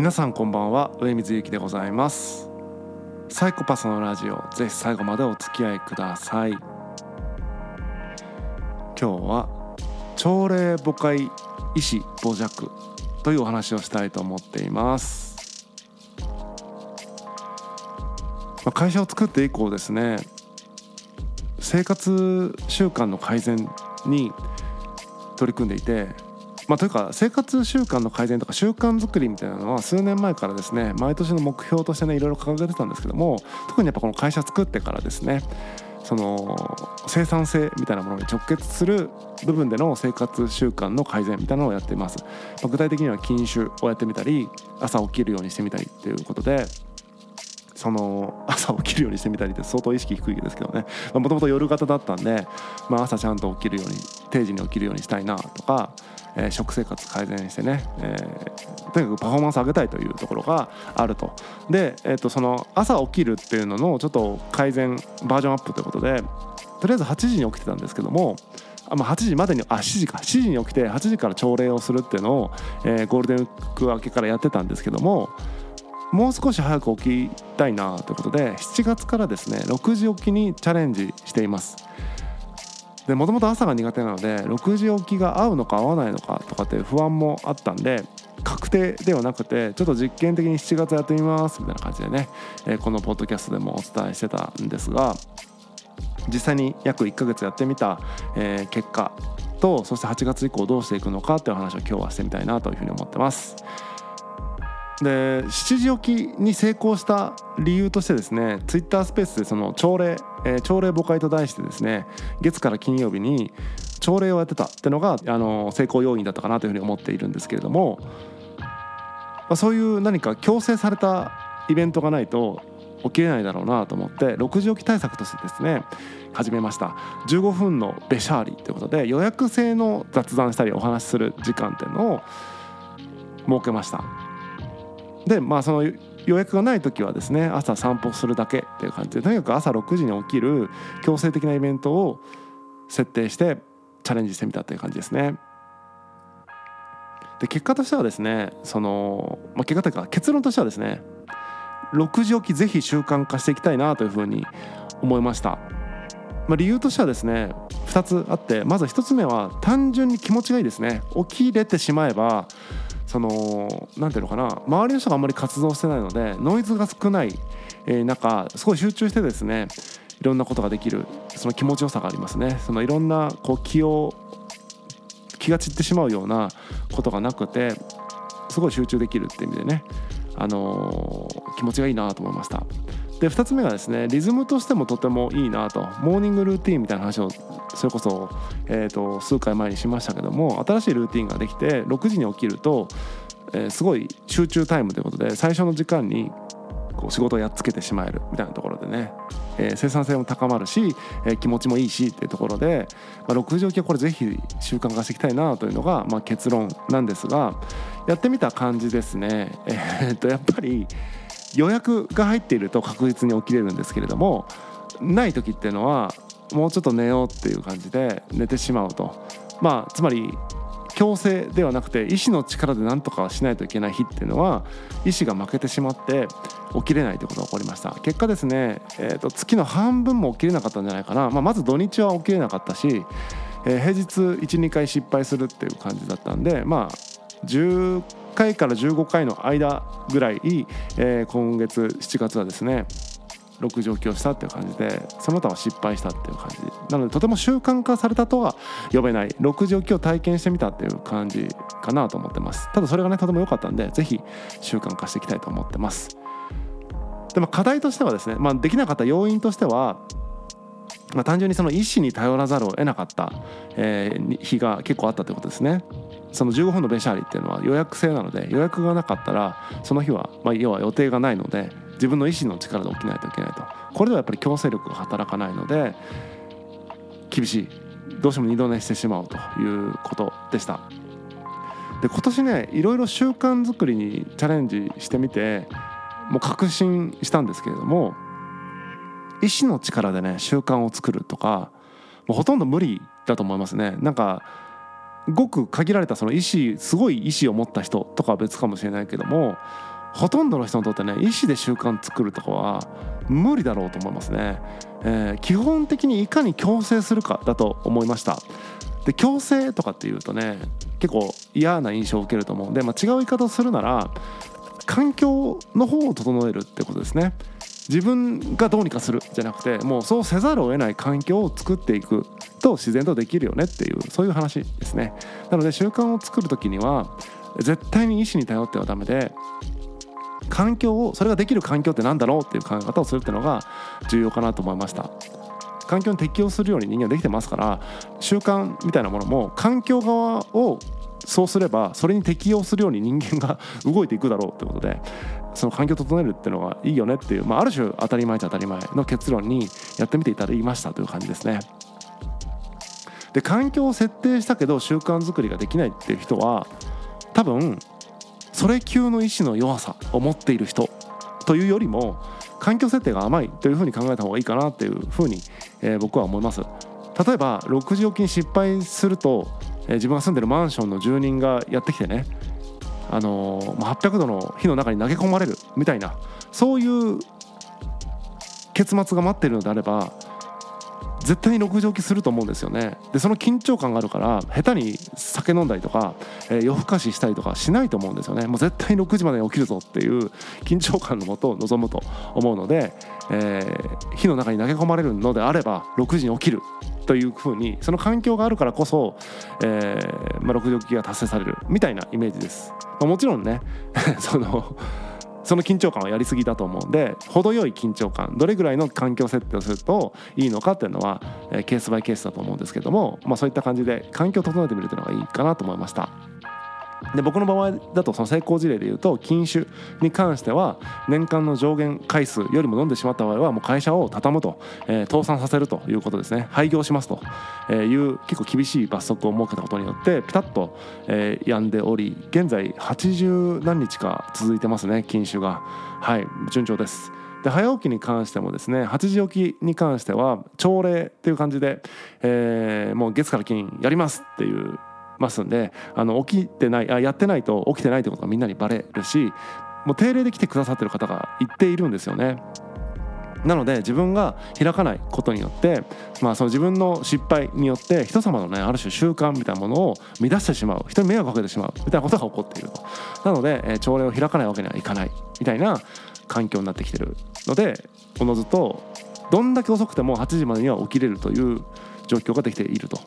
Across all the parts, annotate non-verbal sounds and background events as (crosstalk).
皆さんこんばんは上水ゆきでございます。サイコパスのラジオぜひ最後までお付き合いください。今日は朝礼母会医師母弱というお話をしたいと思っています。ま会社を作って以降ですね生活習慣の改善に取り組んでいてまあ、というか生活習慣の改善とか習慣づくりみたいなのは数年前からですね毎年の目標としてねいろいろ掲げてたんですけども特にやっぱこの会社作ってからですねその生産性みたいなものに直結する部分での生活習慣の改善みたいなのをやっています、まあ、具体的には禁酒をやってみたり朝起きるようにしてみたりっていうことでその朝起きるようにしてみたりって相当意識低いですけどね。もともと夜型だったんで、まあ、朝ちゃんと起きるように定時に起きるようにしたいなとかえー、食生活改善してね、えー、とにかくパフォーマンス上げたいというところがあると。で、えー、とその朝起きるっていうののちょっと改善バージョンアップということでとりあえず8時に起きてたんですけどもあまあ、8時までにあ7時か。7時に起きて8時から朝礼をするっていうのを、えー、ゴールデンウィーク明けからやってたんですけどももう少し早く起きたいなということで7月からですね6時起きにチャレンジしています。でもともと朝が苦手なので6時起きが合うのか合わないのかとかっていう不安もあったんで確定ではなくてちょっと実験的に7月やってみますみたいな感じでね、えこのポッドキャストでもお伝えしてたんですが実際に約1ヶ月やってみた、え結果とそして8月以降どうしていくのかっていう話を今日はしてみたいなというふうに思ってます。で7時起きに成功した理由としてですねツイッタースペースでその朝礼、えー、朝礼母会と題してですね月から金曜日に朝礼をやってたってのがあの成功要因だったかなというふうに思っているんですけれども、まあ、そういう何か強制されたイベントがないと起きれないだろうなと思って6時起き対策としてですね始めました。15分のベシャーリーということで予約制の雑談したりお話しする時間っていうのを設けました。でまあその予約がない時はですね朝散歩するだけっていう感じでとにかく朝6時に起きる強制的なイベントを設定してチャレンジしてみたという感じですね。で結果としてはですねその、まあ、結果というか結論としてはですね6時起きぜひ習慣化していきたいなというふうに思いました。まあ、理由としてはですね2つあってまず1つ目は単純に気持ちがいいですね起きれてしまえばその何ていうのかな周りの人があんまり活動してないのでノイズが少ない、え中すごい集中してですねいろんなことができるその気持ちよさがありますね。そのいろんなこう気を気が散ってしまうようなことがなくてすごい集中できるって意味でね、あのー、気持ちがいいなと思いました。で2つ目がですねリズムとしてもとてもいいなと。モーニングルーティンみたいな話をそれこそ、えーと、数回前にしましたけども新しいルーティンができて6時に起きると、えー、すごい集中タイムということで最初の時間にこう仕事をやっつけてしまえるみたいなところでね、えー、生産性も高まるし、えー、気持ちもいいしっていうところで、まあ、6時起きはこれぜひ習慣化していきたいなというのが、まあ、結論なんですがやってみた感じですね、(laughs) えー、とやっぱり予約が入っていると確実に起きれるんですけれどもない時っていうのはもうちょっと寝ようっていう感じで寝てしまうと。まあつまり強制ではなくて意志の力で何とかしないといけない日っていうのは意志が負けてしまって起きれないということが起こりました。結果ですね、えー、と月の半分も起きれなかったんじゃないかな、まあ、まず土日は起きれなかったし、えー、平日12回失敗するっていう感じだったんでまあ10回から15回の間ぐらい、えー、今月7月はですね6上京したっていう感じでその他は失敗したっていう感じ。なのでとても習慣化されたとは呼べない。6上京を体験してみたっていう感じかなと思ってます。ただそれがねとても良かったんで是非習慣化していきたいと思ってます。でも課題としてはですね、まあ、できなかった要因としてはまあ、単純にその医師に頼らざるを得なかった、えー、日が結構あったということですね。その15分のベシャーリっていうのは予約制なので予約がなかったらその日は、まあ、要は予定がないので自分の意思の力で起きないといけないと。これではやっぱり強制力が働かないので厳しい。どうしても二度寝してしまうということでした。で今年ねいろいろ習慣づくりにチャレンジしてみてもう確信したんですけれども意志の力でね習慣を作るとかもうほとんど無理だと思いますね。なんかごく限られたその意思すごい意思を持った人とかは別かもしれないけどもほとんどの人にとってね意思で習慣作るとかは無理だろうと思いますね、えー、基本的にいかに強制するかだと思いました。で強制とかっていうとね結構嫌な印象を受けると思うんで、まあ、違う言い方をするなら環境の方を整えるってことですね。自分がどうにかするじゃなくてもうそうせざるを得ない環境を作っていくと自然とできるよねっていうそういう話ですね。なので習慣を作る時には絶対に意思に頼ってはダメで環境をそれができる環境って何だろうっていう考え方をするっていうのが重要かなと思いました環境に適応するように人間はできてますから習慣みたいなものも環境側をそうすればそれに適応するように人間が動いていくだろうということでその環境を整えるっていうのがいいよねっていう、まあ、ある種当たり前っちゃ当たり前の結論にやってみていただきましたという感じですね。で環境を設定したけど習慣づくりができないっていう人は多分それ級の意志の弱さを持っている人というよりも環境設定が甘いというふうに考えた方がいいかなっていうふうに、えー、僕は思います。例えば6時起きに失敗すると、えー、自分が住んでるマンションの住人がやってきてねあのー、800度の火の中に投げ込まれるみたいなそういう結末が待っているのであれば絶対に6時起きすると思うんですよね。でその緊張感があるから下手に酒飲んだりとか、えー、夜更かししたりとかしないと思うんですよね。もう絶対に6時までに起きるぞっていう緊張感のもとを望むと思うので、えー、火の中に投げ込まれるのであれば6時に起きるというふうにその環境があるからこそ、えーまあ、6時起きが達成されるみたいなイメージです、まあ、もちろんね (laughs) そのその緊張感はやりすぎだと思うんで程よい緊張感どれぐらいの環境設定をするといいのかっていうのは、えー、ケースバイケースだと思うんですけども、まあ、そういった感じで環境を整えてみるというのがいいかなと思いました。で僕の場合だとその成功事例でいうと禁酒に関しては年間の上限回数よりも飲んでしまった場合はもう会社を畳むと、えー、倒産させるということですね。廃業しますという結構厳しい罰則を設けたことによってピタッと、えー、病んでおり現在80何日か続いてますね禁酒が。はい順調です。で早起きに関してもですね8時起きに関しては朝礼っていう感じで、えー、もう月から金やりますっていうますんであの起きてないあやってないと起きてないってことがみんなにバレるしもう定例で来てくださってる方が言っているんですよね。なので自分が開かないことによって、まあ、その自分の失敗によって人様のねある種習慣みたいなものを乱してしまう人に迷惑かけてしまうみたいなことが起こっているとなので、えー、朝礼を開かないわけにはいかないみたいな環境になってきてるのでおのずとどんだけ遅くても8時までには起きれるという状況ができていると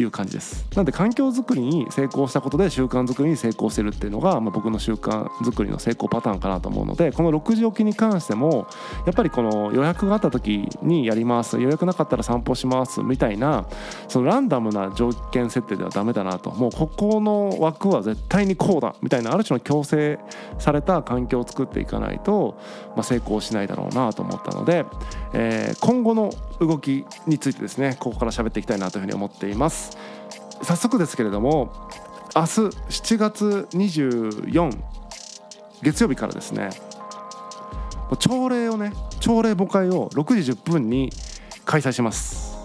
いう感じです。なので環境づくりに成功したことで習慣づくりに成功してるっていうのが、まあ、僕の習慣づくりの成功パターンかなと思うのでこの6時起きに関してもやっぱりこの予約があった時にやります。予約なかったら散歩しますみたいなそのランダムな条件設定ではダメだなと。もうここの枠は絶対にこうだみたいなある種の強制された環境を作っていかないと、まあ、成功しないだろうなと思ったので、えー、今後の動きについてですねここから喋っていきたいなというふうに思っています。早速ですけれども明日7月24月曜日からですね朝礼をね朝礼母会を6時10分に開催します。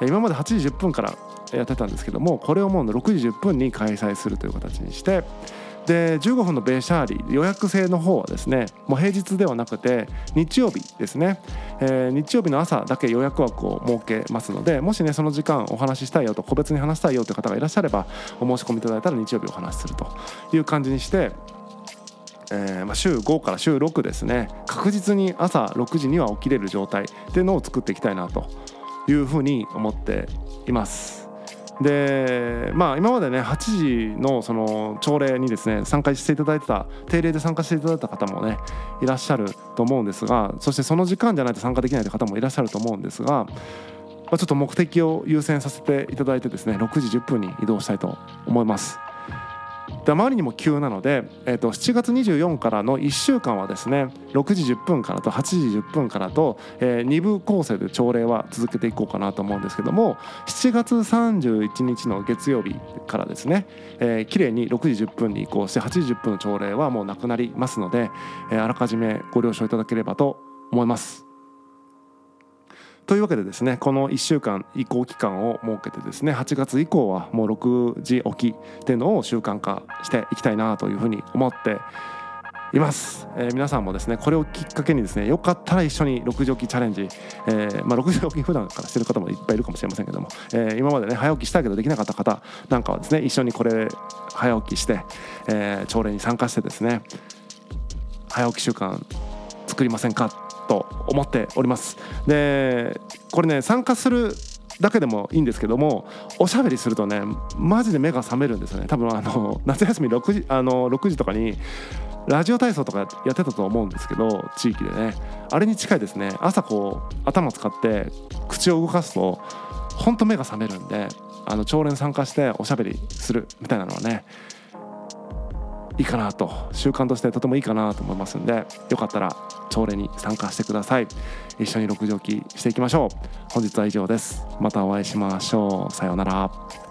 今まで8時10分からやってたんですけどもこれをもう6時10分に開催するという形にしてで15分のベーシャーリー予約制の方はですねもう平日ではなくて日曜日ですね、えー、日曜日の朝だけ予約枠を設けますのでもしねその時間お話ししたいよと個別に話したいよという方がいらっしゃればお申し込みいただいたら日曜日お話しするという感じにしてえー、まあ、週5から週6ですね確実に朝6時には起きれる状態っていうのを作っていきたいなというふうに思っています。でまあ今までね8時のその朝礼にですね参加していただいてた定例で参加していただいた方もねいらっしゃると思うんですがそしてその時間じゃないと参加できないという方もいらっしゃると思うんですが、まあ、ちょっと目的を優先させていただいてですね6時10分に移動したいと思います。であまりにも急なので、えー、と7月24からの1週間はですね6時10分からと8時10分からと、えー、2部構成で朝礼は続けていこうかなと思うんですけども7月31日の月曜日からですね、えー、綺麗に6時10分に移行して8時10分の朝礼はもうなくなりますので、えー、あらかじめご了承いただければと思います。というわけでですねこの1週間移行期間を設けてですね8月以降はもう6時起きっていうのを習慣化していきたいなというふうに思っています、えー、皆さんもですねこれをきっかけにですねよかったら一緒に6時起きチャレンジ、えーまあ、6時起き普段からしてる方もいっぱいいるかもしれませんけども、えー、今までね早起きしたけどできなかった方なんかはですね一緒にこれ早起きして、えー、朝礼に参加してですね早起き習慣作りませんかと思っております。でこれね参加するだけでもいいんですけどもおしゃべりするとねマジで目が覚めるんですよね。多分あの (laughs) 夏休み6時あの6時とかにラジオ体操とかやってたと思うんですけど地域でね。あれに近いですね。朝こう頭使って口を動かすとほんと目が覚めるんであの朝練参加しておしゃべりするみたいなのはねいいかなと習慣としてとてもいいかなと思いますんでよかったら朝礼に参加してください。一緒に6時起きしていきましょう。本日は以上です。またお会いしましょう。さようなら。